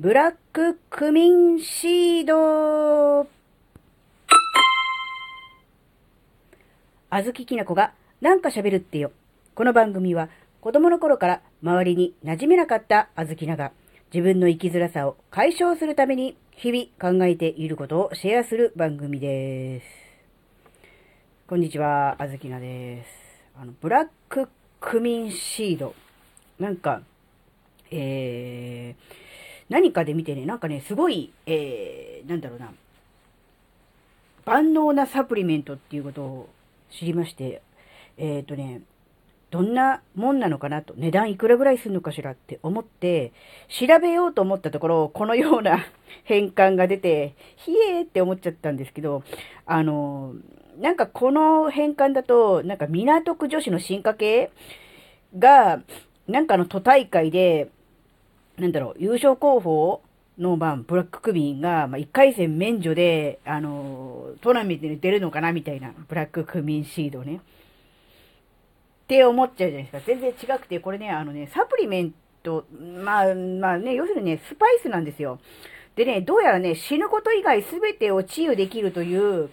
ブラッククミンシードあずききなこがなんか喋るってよ。この番組は子供の頃から周りに馴染めなかったあずきなが自分の生きづらさを解消するために日々考えていることをシェアする番組です。こんにちは、あずきなです。あの、ブラッククミンシード。なんか、えー、何かで見てね、なんかね、すごい、えー、なんだろうな、万能なサプリメントっていうことを知りまして、えっ、ー、とね、どんなもんなのかなと、値段いくらぐらいするのかしらって思って、調べようと思ったところ、このような 変換が出て、ひえーって思っちゃったんですけど、あの、なんかこの変換だと、なんか港区女子の進化系が、なんかの都大会で、なんだろう、優勝候補の、まあ、ブラッククミンが、まあ、1回戦免除で、あの、トーナメントに出るのかなみたいな、ブラッククミンシードね。って思っちゃうじゃないですか。全然違くて、これね、あのね、サプリメント、まあ、まあね、要するにね、スパイスなんですよ。でね、どうやらね、死ぬこと以外全てを治癒できるという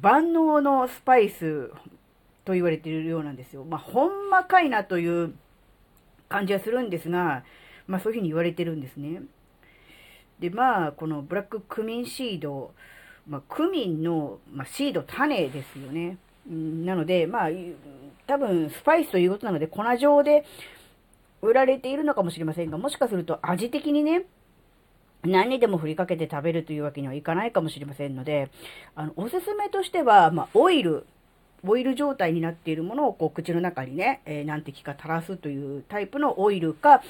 万能のスパイスと言われているようなんですよ。まあ、ほんまかいなという感じはするんですが、まあそういうふうに言われてるんですね。で、まあ、このブラッククミンシード、まあ、クミンの、まあ、シード、種ですよね。なので、まあ、多分スパイスということなので、粉状で売られているのかもしれませんが、もしかすると味的にね、何にでも振りかけて食べるというわけにはいかないかもしれませんので、あの、おすすめとしては、まあ、オイル、オイル状態になっているものをこう口の中にね、えー、何滴か垂らすというタイプのオイルか、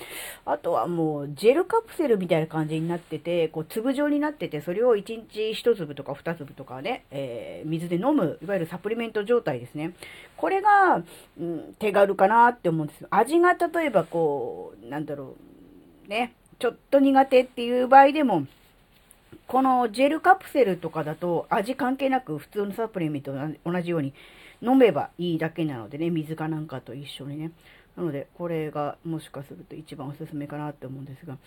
あとはもうジェルカプセルみたいな感じになってて、こう粒状になってて、それを1日1粒とか2粒とかね、えー、水で飲む、いわゆるサプリメント状態ですね。これが、うん、手軽かなって思うんですよ。味が例えばこう、なんだろう、ね、ちょっと苦手っていう場合でも、このジェルカプセルとかだと味関係なく普通のサプリメントと同じように飲めばいいだけなのでね、水かなんかと一緒にね。なので、これがもしかすると一番おすすめかなって思うんですが、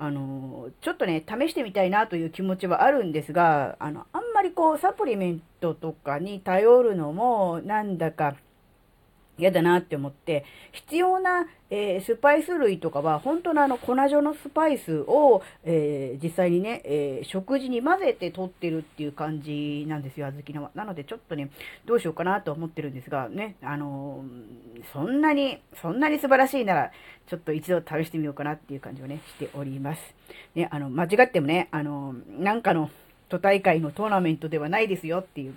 あの、ちょっとね、試してみたいなという気持ちはあるんですが、あの、あんまりこう、サプリメントとかに頼るのも、なんだか、嫌だなって思って、必要な、えー、スパイス類とかは、本当のあの粉状のスパイスを、えー、実際にね、えー、食事に混ぜて取ってるっていう感じなんですよ、あずきのは。なので、ちょっとね、どうしようかなと思ってるんですが、ね、あのそんなに、そんなに素晴らしいなら、ちょっと一度試してみようかなっていう感じをね、しております。ね、あの、間違ってもね、あのなんかの都大会のトーナメントではないですよっていう。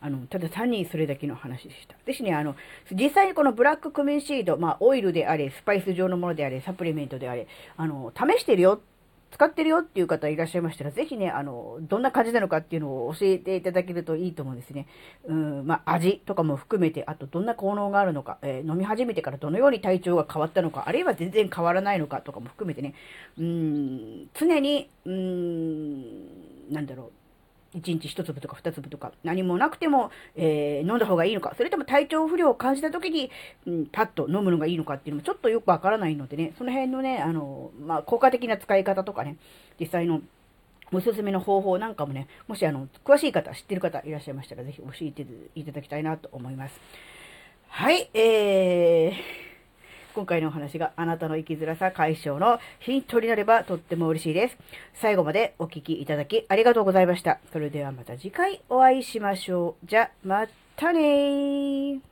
あの、ただ単にそれだけの話でした。ですね、あの、実際にこのブラッククミンシード、まあ、オイルであれ、スパイス状のものであれ、サプリメントであれ、あの、試してるよ、使ってるよっていう方いらっしゃいましたら、ぜひね、あの、どんな感じなのかっていうのを教えていただけるといいと思うんですね。うん、まあ、味とかも含めて、あとどんな効能があるのか、えー、飲み始めてからどのように体調が変わったのか、あるいは全然変わらないのかとかも含めてね、うん、常に、うん、なんだろう、1日1粒とか2粒とか何もなくても、えー、飲んだ方がいいのか、それとも体調不良を感じた時に、うん、パッと飲むのがいいのかっていうのもちょっとよくわからないのでね、その辺のね、あの、まあ、効果的な使い方とかね、実際のおすすめの方法なんかもね、もしあの、詳しい方、知ってる方いらっしゃいましたら、ぜひ教えていただきたいなと思います。はい、えー、今回のお話があなたの生きづらさ解消のヒントになればとっても嬉しいです。最後までお聴きいただきありがとうございました。それではまた次回お会いしましょう。じゃ、またねー。